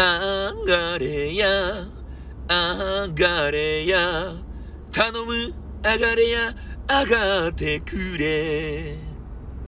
上がれや、上がれや、頼む、上がれや、上がってくれ。